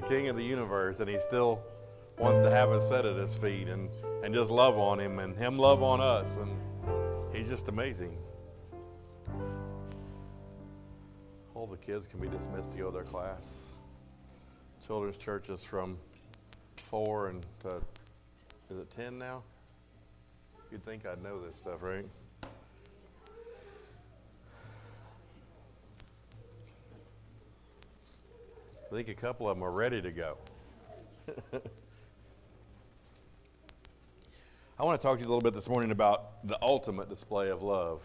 the king of the universe, and he still wants to have us sit at his feet and, and just love on him and him love on us. And he's just amazing. All the kids can be dismissed to go to their class. Children's churches from four and to, is it 10 now? You'd think I'd know this stuff, right? I think a couple of them are ready to go. I want to talk to you a little bit this morning about the ultimate display of love.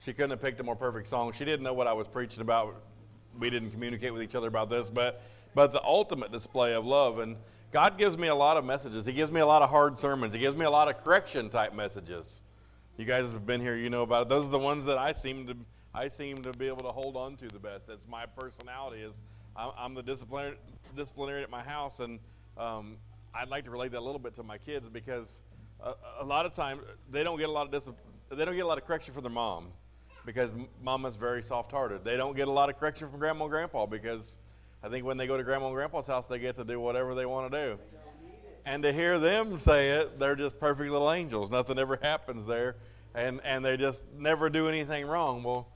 She couldn't have picked a more perfect song. She didn't know what I was preaching about. We didn't communicate with each other about this, but but the ultimate display of love. And God gives me a lot of messages. He gives me a lot of hard sermons. He gives me a lot of correction type messages. You guys have been here, you know about it. Those are the ones that I seem to I seem to be able to hold on to the best. That's my personality. Is I'm, the disciplinarian, disciplinarian at my house, and um, I'd like to relate that a little bit to my kids because a, a lot of times they don't get a lot of discipline. They don't get a lot of correction from their mom because mama's very soft-hearted. They don't get a lot of correction from grandma and grandpa because I think when they go to grandma and grandpa's house, they get to do whatever they want to do. And to hear them say it, they're just perfect little angels. Nothing ever happens there, and and they just never do anything wrong. Well,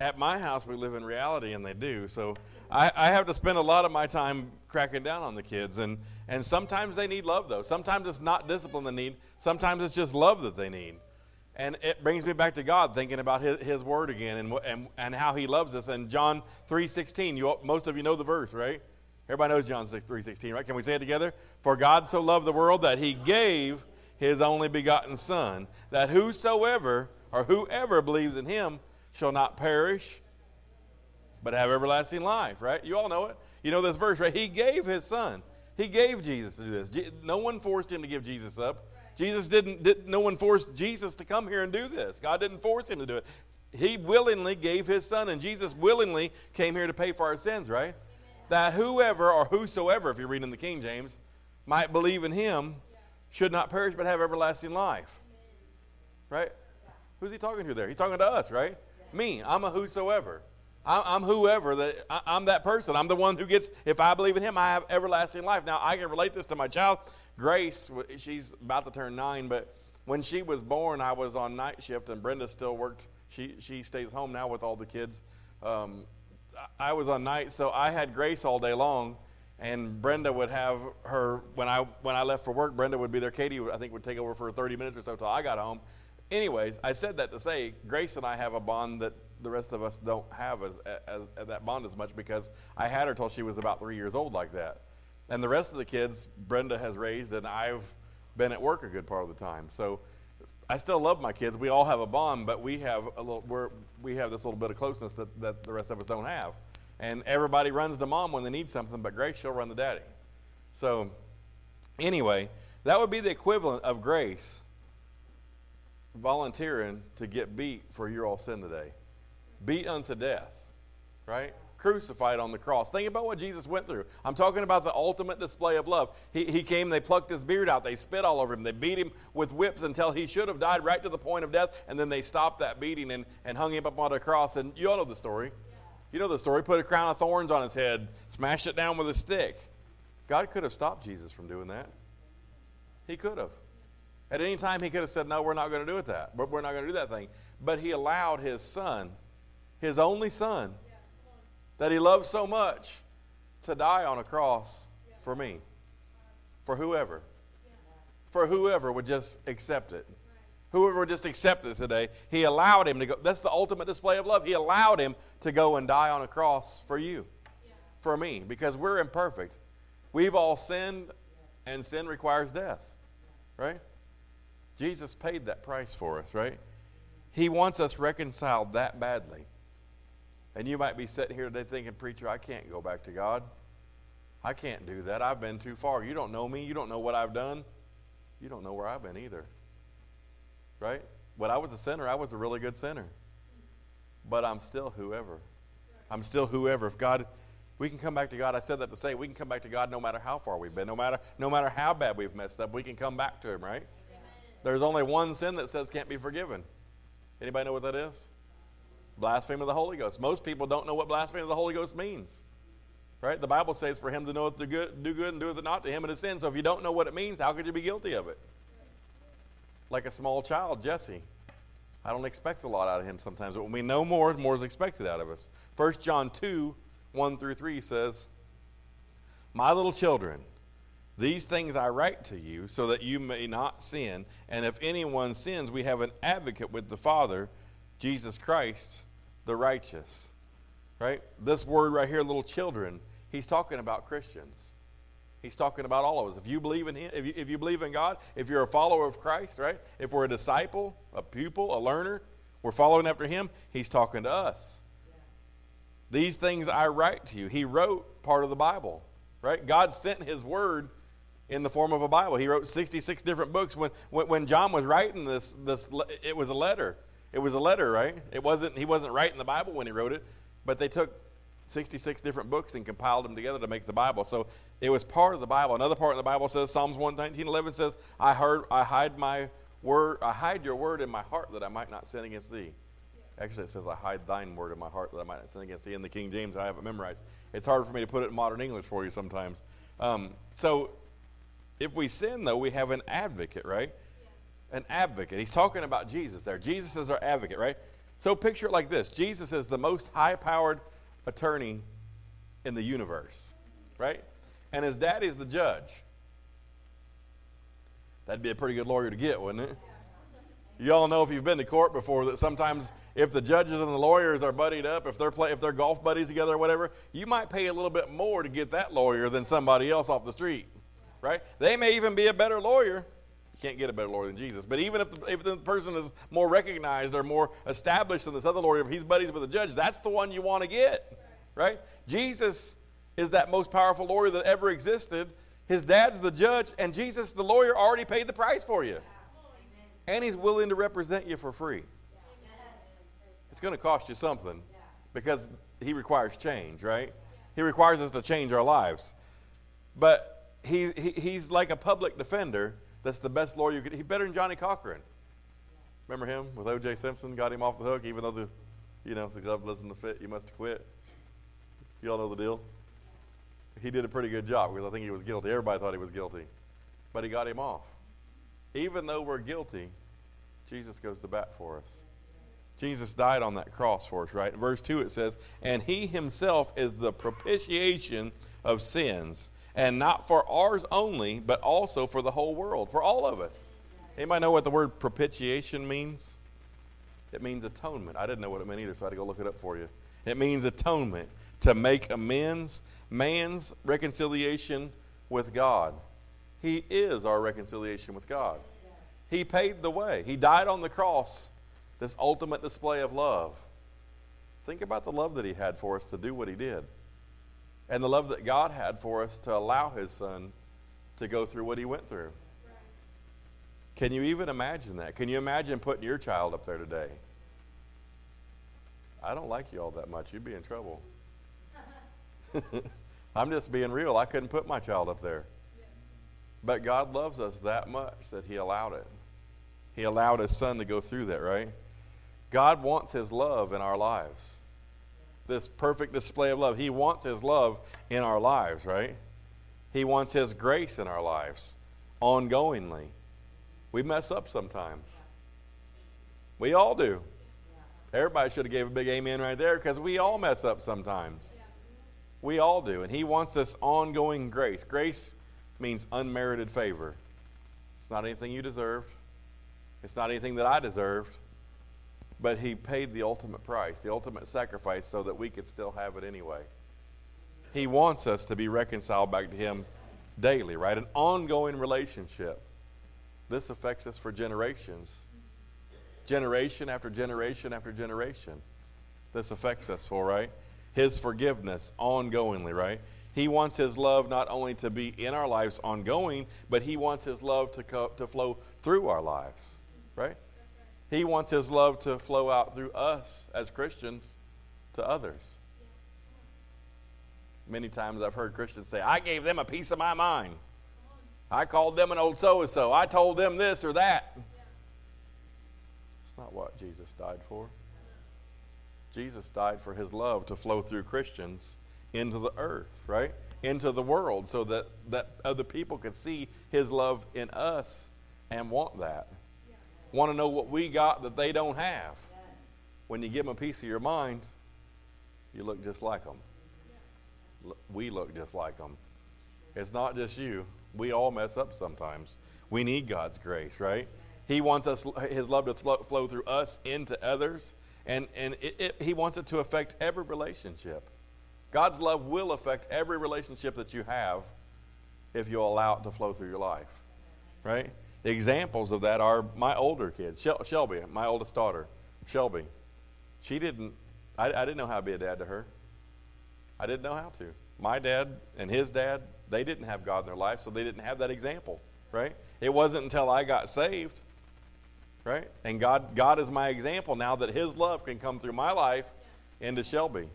at my house, we live in reality, and they do. So I, I, have to spend a lot of my time cracking down on the kids. And, and sometimes they need love, though. Sometimes it's not discipline they need, sometimes it's just love that they need. And it brings me back to God, thinking about His, his Word again and, and, and how He loves us. And John 3.16, you, most of you know the verse, right? Everybody knows John 6, 3.16, right? Can we say it together? For God so loved the world that He gave His only begotten Son, that whosoever or whoever believes in Him shall not perish, but have everlasting life, right? You all know it. You know this verse, right? He gave his son. He gave Jesus to do this. No one forced him to give Jesus up. Jesus didn't, did, no one forced Jesus to come here and do this. God didn't force him to do it. He willingly gave his son, and Jesus willingly came here to pay for our sins, right? That whoever or whosoever, if you're reading the King James, might believe in him should not perish but have everlasting life. Right? Who's he talking to there? He's talking to us, right? Me. I'm a whosoever. I'm whoever that I'm that person. I'm the one who gets. If I believe in Him, I have everlasting life. Now I can relate this to my child, Grace. She's about to turn nine, but when she was born, I was on night shift, and Brenda still worked. She she stays home now with all the kids. Um, I was on night, so I had Grace all day long, and Brenda would have her when I when I left for work. Brenda would be there. Katie, I think, would take over for 30 minutes or so till I got home. Anyways, I said that to say Grace and I have a bond that the rest of us don't have as, as, as, that bond as much because I had her till she was about three years old like that. And the rest of the kids Brenda has raised, and I've been at work a good part of the time. So I still love my kids. We all have a bond, but we have a little we're, we have this little bit of closeness that, that the rest of us don't have. And everybody runs to mom when they need something, but Grace she'll run to daddy. So anyway, that would be the equivalent of Grace volunteering to get beat for your all sin today beat unto death, right? Crucified on the cross. Think about what Jesus went through. I'm talking about the ultimate display of love. He, he came, they plucked his beard out, they spit all over him, they beat him with whips until he should have died right to the point of death, and then they stopped that beating and, and hung him up on a cross. And you all know the story. You know the story. Put a crown of thorns on his head, smashed it down with a stick. God could have stopped Jesus from doing that. He could have. At any time, he could have said, No, we're not going to do it that. We're not going to do that thing. But he allowed his son his only son that he loved so much to die on a cross for me, for whoever, for whoever would just accept it. Whoever would just accept it today, he allowed him to go. That's the ultimate display of love. He allowed him to go and die on a cross for you, for me, because we're imperfect. We've all sinned, and sin requires death, right? Jesus paid that price for us, right? He wants us reconciled that badly. And you might be sitting here today thinking, Preacher, I can't go back to God. I can't do that. I've been too far. You don't know me. You don't know what I've done. You don't know where I've been either. Right? When I was a sinner, I was a really good sinner. But I'm still whoever. I'm still whoever. If God, we can come back to God. I said that to say we can come back to God no matter how far we've been, no matter no matter how bad we've messed up. We can come back to Him, right? There's only one sin that says can't be forgiven. Anybody know what that is? Blasphemy of the Holy Ghost. Most people don't know what blasphemy of the Holy Ghost means. Right? The Bible says for him to know to good, do good and do it not to him it is sin. So if you don't know what it means, how could you be guilty of it? Like a small child, Jesse. I don't expect a lot out of him sometimes, but when we know more, more is expected out of us. 1 John 2, 1 through 3 says, My little children, these things I write to you so that you may not sin. And if anyone sins, we have an advocate with the Father, Jesus Christ, the righteous. Right? This word right here, little children, he's talking about Christians. He's talking about all of us. If you believe in Him, if you, if you believe in God, if you're a follower of Christ, right? If we're a disciple, a pupil, a learner, we're following after Him, He's talking to us. These things I write to you. He wrote part of the Bible, right? God sent His Word in the form of a Bible. He wrote 66 different books. When, when, John was writing this, this, it was a letter. It was a letter, right? It wasn't, he wasn't writing the Bible when he wrote it, but they took 66 different books and compiled them together to make the Bible. So it was part of the Bible. Another part of the Bible says, Psalms 119, 11 says, I heard, I hide my word, I hide your word in my heart that I might not sin against thee. Actually, it says, I hide thine word in my heart that I might not sin against thee. In the King James, I have it memorized. It's hard for me to put it in modern English for you sometimes. Um, so if we sin, though, we have an advocate, right? An advocate. He's talking about Jesus there. Jesus is our advocate, right? So picture it like this Jesus is the most high powered attorney in the universe, right? And his daddy's the judge. That'd be a pretty good lawyer to get, wouldn't it? You all know if you've been to court before that sometimes if the judges and the lawyers are buddied up, if they're play, if they're golf buddies together or whatever, you might pay a little bit more to get that lawyer than somebody else off the street right? They may even be a better lawyer. Can't get a better lawyer than Jesus. But even if the, if the person is more recognized or more established than this other lawyer, if he's buddies with the judge, that's the one you want to get, right? Jesus is that most powerful lawyer that ever existed. His dad's the judge, and Jesus, the lawyer, already paid the price for you. And he's willing to represent you for free. It's going to cost you something because he requires change, right? He requires us to change our lives. But he, he, he's like a public defender that's the best lawyer you could. He's better than Johnnie Cochran. Remember him with O.J. Simpson? Got him off the hook, even though the, you know, the glove doesn't fit. You must have quit. You all know the deal. He did a pretty good job because I think he was guilty. Everybody thought he was guilty, but he got him off. Even though we're guilty, Jesus goes to bat for us. Jesus died on that cross for us, right? In verse 2 it says, And he himself is the propitiation of sins and not for ours only, but also for the whole world, for all of us. Anybody know what the word propitiation means? It means atonement. I didn't know what it meant either, so I had to go look it up for you. It means atonement, to make amends, man's reconciliation with God. He is our reconciliation with God. He paid the way. He died on the cross, this ultimate display of love. Think about the love that he had for us to do what he did and the love that God had for us to allow his son to go through what he went through. Can you even imagine that? Can you imagine putting your child up there today? I don't like you all that much. You'd be in trouble. I'm just being real. I couldn't put my child up there. But God loves us that much that He allowed it. He allowed His Son to go through that, right? God wants His love in our lives this perfect display of love. He wants His love in our lives, right? He wants His grace in our lives ongoingly. We mess up sometimes. We all do. Everybody should have gave a big amen right there because we all mess up sometimes. We all do. And He wants this ongoing grace. Grace means unmerited favor. It's not anything you deserved. It's not anything that I deserved. But he paid the ultimate price, the ultimate sacrifice, so that we could still have it anyway. He wants us to be reconciled back to him daily, right? An ongoing relationship. This affects us for generations. Generation after generation after generation. This affects us for, right? His forgiveness ongoingly, right? He wants his love not only to be in our lives ongoing, but he wants his love to, co- to flow through our lives, right? He wants His love to flow out through us as Christians to others. Many times I've heard Christians say, I gave them a piece of my mind. I called them an old so and so. I told them this or that. It's not what Jesus died for. Jesus died for his love to flow through Christians into the earth, right? Into the world so that, that other people could see his love in us and want that. Want to know what we got that they don't have. When you give them a piece of your mind, you look just like them. We look just like them. It's not just you. We all mess up sometimes. We need God's grace, right? He wants us, His love to flow through us into others, and, and it, it, He wants it to affect every relationship. God's love will affect every relationship that you have if you allow it to flow through your life, right? Examples of that are my older kids, Shelby, my oldest daughter, Shelby. She didn't, I, I didn't know how to be a dad to her. I didn't know how to. My dad and his dad, they didn't have God in their life, so they didn't have that example, right? It wasn't until I got saved, right? And God, God is my example now that His love can come through my life into Shelby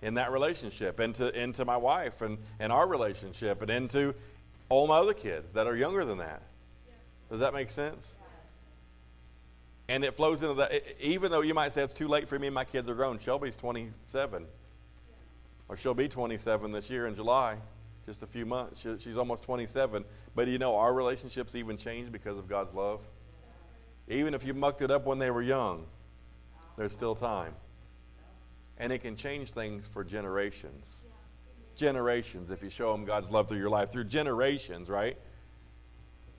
in that relationship, into, into my wife and, and our relationship, and into all my other kids that are younger than that. Does that make sense? And it flows into that. Even though you might say it's too late for me, and my kids are grown. Shelby's 27, or she'll be 27 this year in July, just a few months. she's almost 27. But you know, our relationships even changed because of God's love. Even if you mucked it up when they were young, there's still time. And it can change things for generations. Generations, if you show them God's love through your life, through generations, right?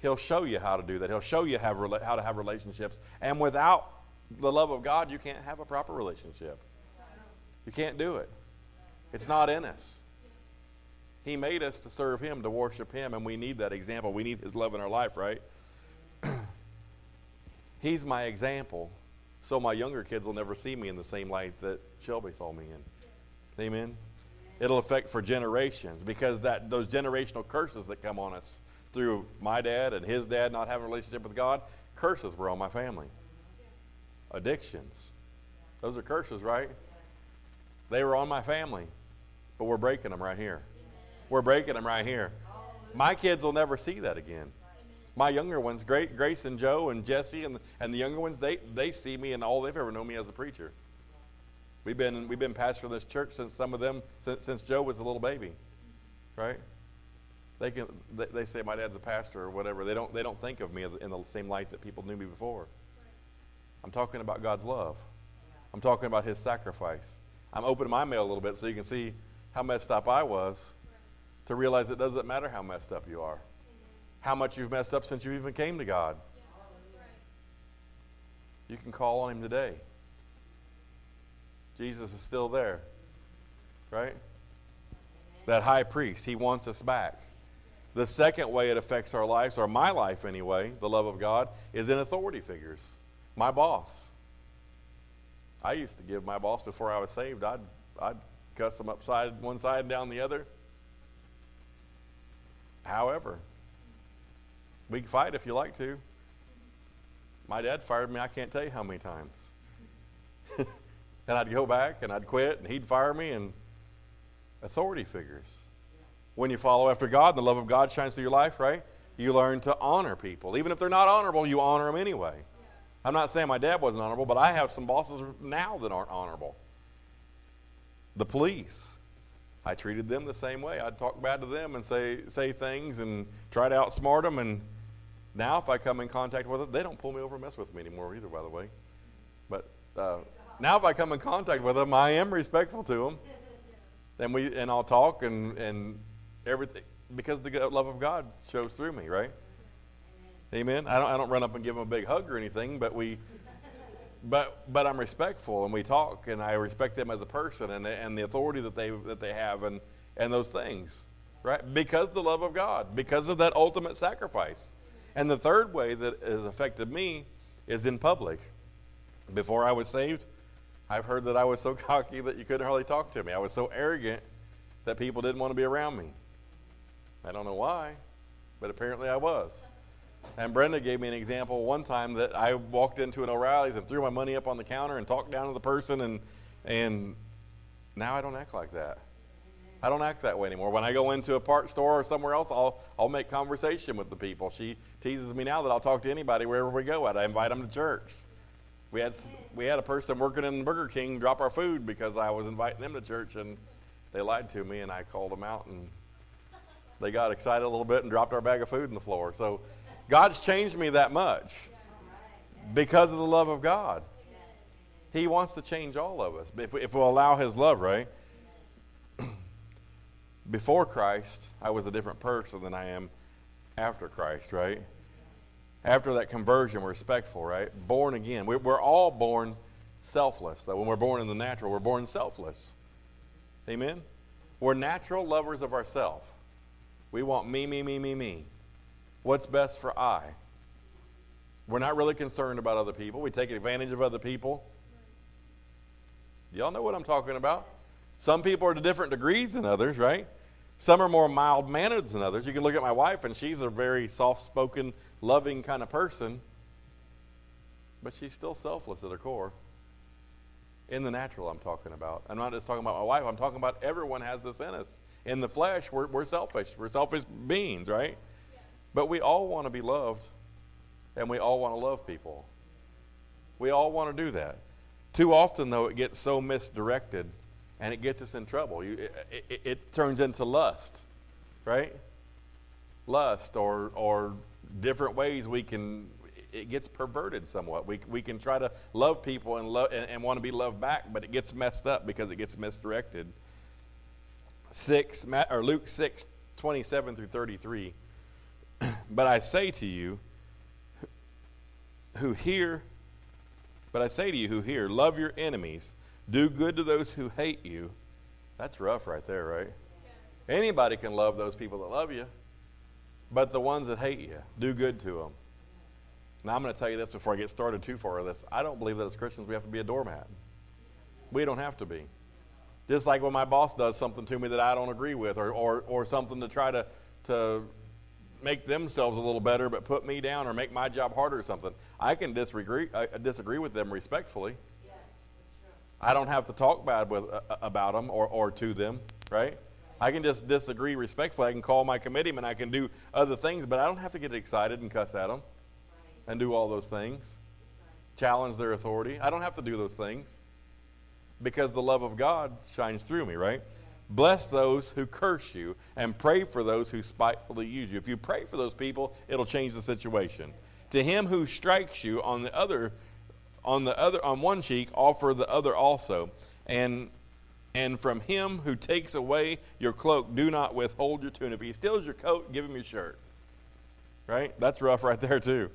He'll show you how to do that. He'll show you how, how to have relationships. And without the love of God, you can't have a proper relationship. You can't do it. It's not in us. He made us to serve Him, to worship Him, and we need that example. We need His love in our life, right? He's my example, so my younger kids will never see me in the same light that Shelby saw me in. Amen. It'll affect for generations because that those generational curses that come on us through my dad and his dad not having a relationship with God, curses were on my family. Addictions. Those are curses, right? They were on my family, but we're breaking them right here. We're breaking them right here. My kids will never see that again. My younger ones, Great Grace and Joe and Jesse, and, and the younger ones, they, they see me and all they've ever known me as a preacher. We've been, we've been pastoring this church since some of them, since, since Joe was a little baby, right? They can they, they say my dad's a pastor or whatever. They don't they don't think of me in the same light that people knew me before. I'm talking about God's love. I'm talking about His sacrifice. I'm opening my mail a little bit so you can see how messed up I was, to realize it doesn't matter how messed up you are, how much you've messed up since you even came to God. You can call on Him today. Jesus is still there, right? That high priest, He wants us back. The second way it affects our lives, or my life anyway, the love of God, is in authority figures. My boss. I used to give my boss before I was saved, I'd, I'd cuss them upside one side and down the other. However, we can fight if you like to. My dad fired me, I can't tell you how many times. and I'd go back and I'd quit and he'd fire me and authority figures when you follow after God and the love of God shines through your life, right? You learn to honor people. Even if they're not honorable, you honor them anyway. I'm not saying my dad wasn't honorable, but I have some bosses now that aren't honorable. The police. I treated them the same way. I'd talk bad to them and say say things and try to outsmart them. And now, if I come in contact with them, they don't pull me over and mess with me anymore either. By the way, but uh, now if I come in contact with them, I am respectful to them. And we and I'll talk and and everything because the love of God shows through me, right? Amen. I don't, I don't run up and give them a big hug or anything, but we, but but I'm respectful and we talk and I respect them as a person and and the authority that they that they have and and those things, right? Because the love of God, because of that ultimate sacrifice. And the third way that has affected me is in public. Before I was saved, I've heard that I was so cocky that you couldn't hardly talk to me. I was so arrogant that people didn't want to be around me. I don't know why, but apparently I was. And Brenda gave me an example one time that I walked into an O'Reilly's and threw my money up on the counter and talked down to the person, and and now I don't act like that. I don't act that way anymore. When I go into a part store or somewhere else, I'll I'll make conversation with the people. She teases me now that I'll talk to anybody wherever we go at. I invite them to church. We had we had a person working in Burger King drop our food because I was inviting them to church, and they lied to me, and I called them out, and they got excited a little bit and dropped our bag of food on the floor. So God's changed me that much because of the love of God. He wants to change all of us if, if we'll allow His love, right? Before Christ, I was a different person than I am after Christ, right? After that conversion, we're respectful, right? Born again. We're, we're all born selfless. That when we're born in the natural, we're born selfless. Amen? We're natural lovers of ourselves. We want me, me, me, me, me. What's best for I? We're not really concerned about other people. We take advantage of other people. Y'all know what I'm talking about. Some people are to different degrees than others, right? Some are more mild mannered than others. You can look at my wife, and she's a very soft spoken, loving kind of person, but she's still selfless at her core. In the natural, I'm talking about. I'm not just talking about my wife, I'm talking about everyone has this in us. In the flesh, we're, we're selfish. We're selfish beings, right? Yeah. But we all want to be loved, and we all want to love people. We all want to do that. Too often, though, it gets so misdirected and it gets us in trouble. You, it, it, it, turns into lust, right? Lust or, or different ways we can, it gets perverted somewhat. We, we can try to love people and, lo- and, and want to be loved back, but it gets messed up because it gets misdirected. 6, or Luke 6, 27 through 33. but I say to you, who hear, but I say to you who hear, love your enemies, do good to those who hate you. That's rough right there, right? Anybody can love those people that love you, but the ones that hate you, do good to them. Now, I'm going to tell you this before I get started too far with this. I don't believe that as Christians we have to be a doormat. We don't have to be. Just like when my boss does something to me that I don't agree with, or, or, or something to try to, to make themselves a little better, but put me down or make my job harder or something. I can disagree, I disagree with them respectfully. Yes, I don't have to talk bad with, uh, about them or, or to them, right? I can just disagree respectfully. I can call my committeeman. I can do other things, but I don't have to get excited and cuss at them and do all those things. Challenge their authority. I don't have to do those things because the love of God shines through me, right? Bless those who curse you and pray for those who spitefully use you. If you pray for those people, it'll change the situation. To him who strikes you on the other on the other on one cheek, offer the other also. And and from him who takes away your cloak, do not withhold your tunic. If he steals your coat, give him your shirt. Right? That's rough right there too.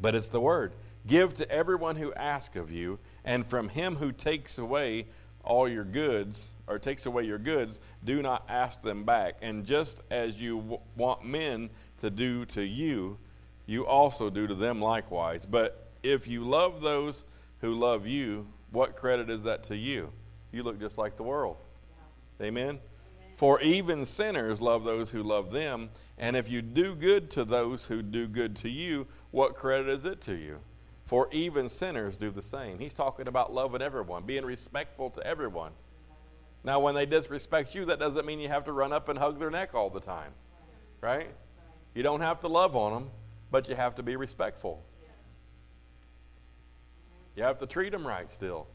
But it's the word. Give to everyone who asks of you, and from him who takes away all your goods, or takes away your goods, do not ask them back. And just as you w- want men to do to you, you also do to them likewise. But if you love those who love you, what credit is that to you? You look just like the world. Yeah. Amen? For even sinners love those who love them. And if you do good to those who do good to you, what credit is it to you? For even sinners do the same. He's talking about loving everyone, being respectful to everyone. Now, when they disrespect you, that doesn't mean you have to run up and hug their neck all the time, right? You don't have to love on them, but you have to be respectful. You have to treat them right still,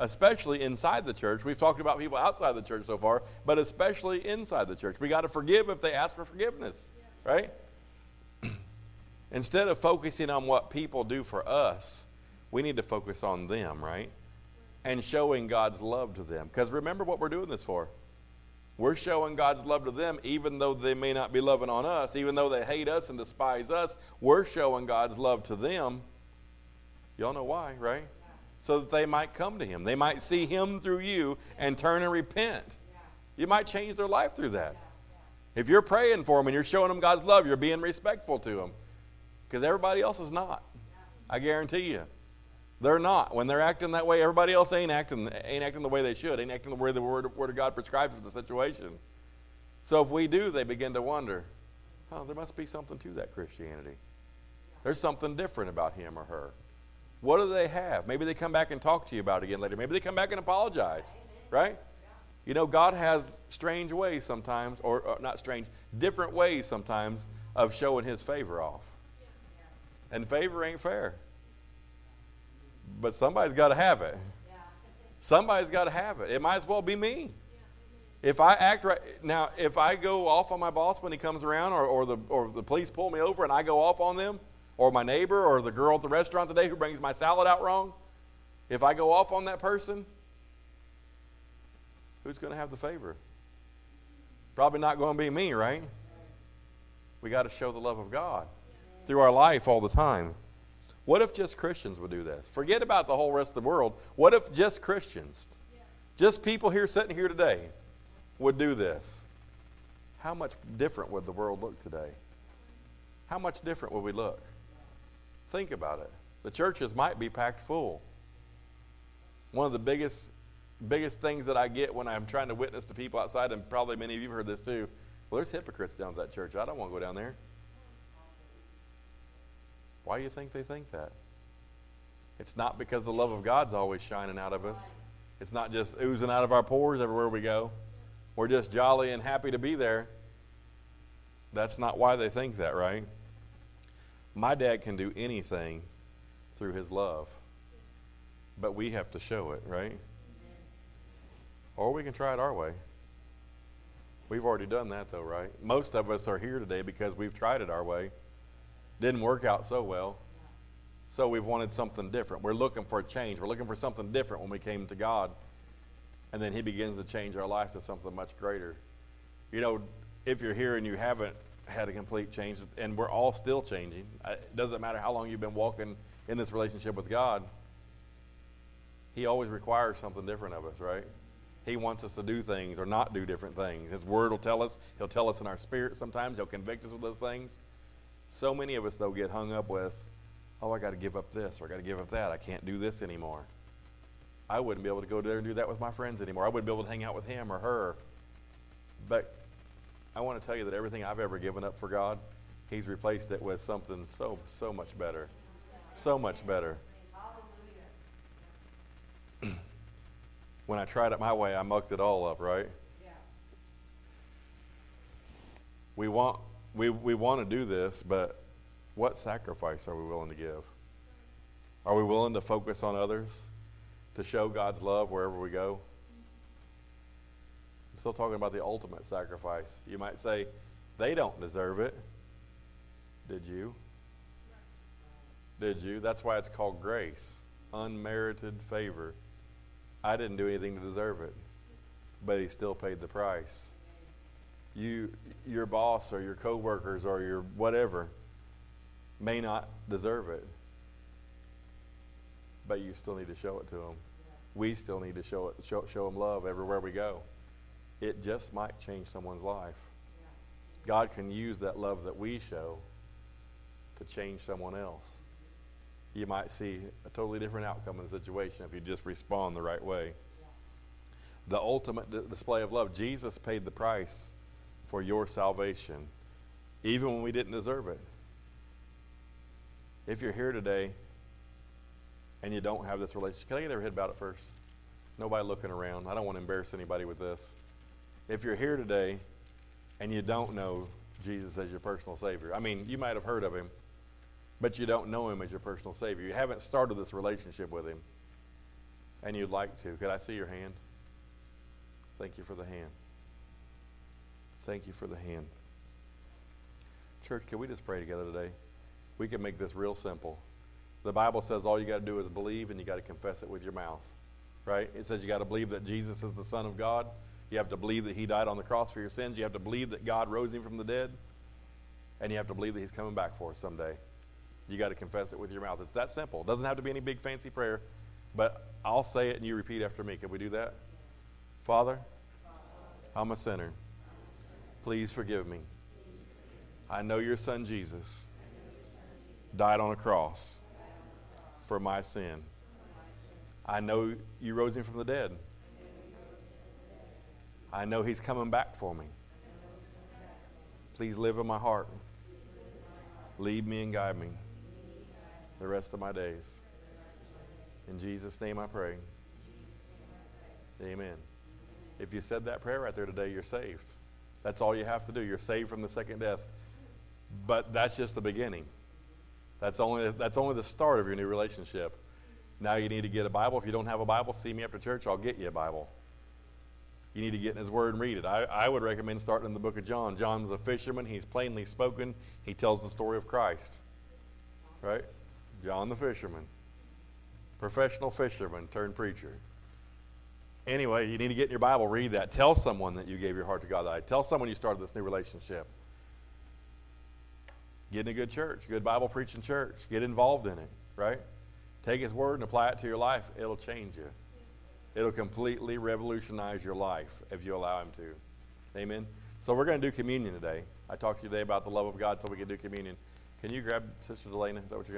especially inside the church. We've talked about people outside the church so far, but especially inside the church. We got to forgive if they ask for forgiveness, right? Instead of focusing on what people do for us, we need to focus on them, right? And showing God's love to them. Because remember what we're doing this for. We're showing God's love to them, even though they may not be loving on us, even though they hate us and despise us. We're showing God's love to them. Y'all know why, right? So that they might come to Him. They might see Him through you and turn and repent. You might change their life through that. If you're praying for them and you're showing them God's love, you're being respectful to them because everybody else is not. I guarantee you. They're not. When they're acting that way, everybody else ain't acting, ain't acting the way they should, ain't acting the way the Word, word of God prescribes for the situation. So if we do, they begin to wonder, oh, there must be something to that Christianity. There's something different about him or her. What do they have? Maybe they come back and talk to you about it again later. Maybe they come back and apologize, right? You know, God has strange ways sometimes, or, or not strange, different ways sometimes of showing his favor off. And favor ain't fair. But somebody's got to have it. Somebody's got to have it. It might as well be me. If I act right now, if I go off on my boss when he comes around, or, or the or the police pull me over and I go off on them, or my neighbor, or the girl at the restaurant today who brings my salad out wrong, if I go off on that person, who's going to have the favor? Probably not going to be me, right? We got to show the love of God through our life all the time. What if just Christians would do this? Forget about the whole rest of the world. What if just Christians, just people here sitting here today, would do this? How much different would the world look today? How much different would we look? Think about it. The churches might be packed full. One of the biggest biggest things that I get when I'm trying to witness to people outside, and probably many of you have heard this too. Well, there's hypocrites down at that church. I don't want to go down there. Why do you think they think that? It's not because the love of God's always shining out of us. It's not just oozing out of our pores everywhere we go. We're just jolly and happy to be there. That's not why they think that, right? My dad can do anything through his love, but we have to show it, right? Or we can try it our way. We've already done that, though, right? Most of us are here today because we've tried it our way. Didn't work out so well. So we've wanted something different. We're looking for a change. We're looking for something different when we came to God. And then He begins to change our life to something much greater. You know, if you're here and you haven't had a complete change, and we're all still changing, it doesn't matter how long you've been walking in this relationship with God, He always requires something different of us, right? He wants us to do things or not do different things. His word will tell us. He'll tell us in our spirit sometimes. He'll convict us with those things. So many of us, though, get hung up with, oh, I got to give up this or I got to give up that. I can't do this anymore. I wouldn't be able to go there and do that with my friends anymore. I wouldn't be able to hang out with him or her. But I want to tell you that everything I've ever given up for God, He's replaced it with something so, so much better. So much better. when I tried it my way, I mucked it all up, right? We want we, we want to do this, but what sacrifice are we willing to give? Are we willing to focus on others, to show God's love wherever we go? Still talking about the ultimate sacrifice. You might say, they don't deserve it. Did you? Did you? That's why it's called grace, unmerited favor. I didn't do anything to deserve it, but he still paid the price. You, your boss or your coworkers or your whatever may not deserve it, but you still need to show it to them. We still need to show it, show, show them love everywhere we go. It just might change someone's life. God can use that love that we show to change someone else you might see a totally different outcome in the situation if you just respond the right way. The ultimate d- display of love. Jesus paid the price for your salvation, even when we didn't deserve it. If you're here today and you don't have this relationship, can I get every head about it first? Nobody looking around. I don't want to embarrass anybody with this. If you're here today and you don't know Jesus as your personal Savior, I mean, you might have heard of Him but you don't know him as your personal Savior. You haven't started this relationship with him, and you'd like to. Could I see your hand? Thank you for the hand. Thank you for the hand. Church, can we just pray together today? We can make this real simple. The Bible says all you got to do is believe and you got to confess it with your mouth. Right? It says you got to believe that Jesus is the Son of God. You have to believe that He died on the cross for your sins. You have to believe that God rose Him from the dead. And you have to believe that He's coming back for us someday. You got to confess it with your mouth. It's that simple. It doesn't have to be any big fancy prayer, but I'll say it and you repeat after me. Can we do that? Father, I'm a sinner. Please forgive me. I know your son Jesus died on a cross for my sin. I know you rose him from the dead. I know he's coming back for me. Please live in my heart. Lead me and guide me the rest of my days. In Jesus' name I pray. Amen. If you said that prayer right there today, you're saved. That's all you have to do. You're saved from the second death. But that's just the beginning. That's only, that's only the start of your new relationship. Now you need to get a Bible. If you don't have a Bible, see me after church. I'll get you a Bible. You need to get in his word and read it. I, I would recommend starting in the book of John. John was a fisherman. He's plainly spoken. He tells the story of Christ. Right? John the fisherman. Professional fisherman turned preacher. Anyway, you need to get in your Bible, read that. Tell someone that you gave your heart to God. That Tell someone you started this new relationship. Get in a good church, good Bible preaching church. Get involved in it, right? Take His Word and apply it to your life. It'll change you. It'll completely revolutionize your life if you allow Him to. Amen. So we're going to do communion today. I talked to you today about the love of God, so we can do communion. Can you grab Sister Delana? Is that what you're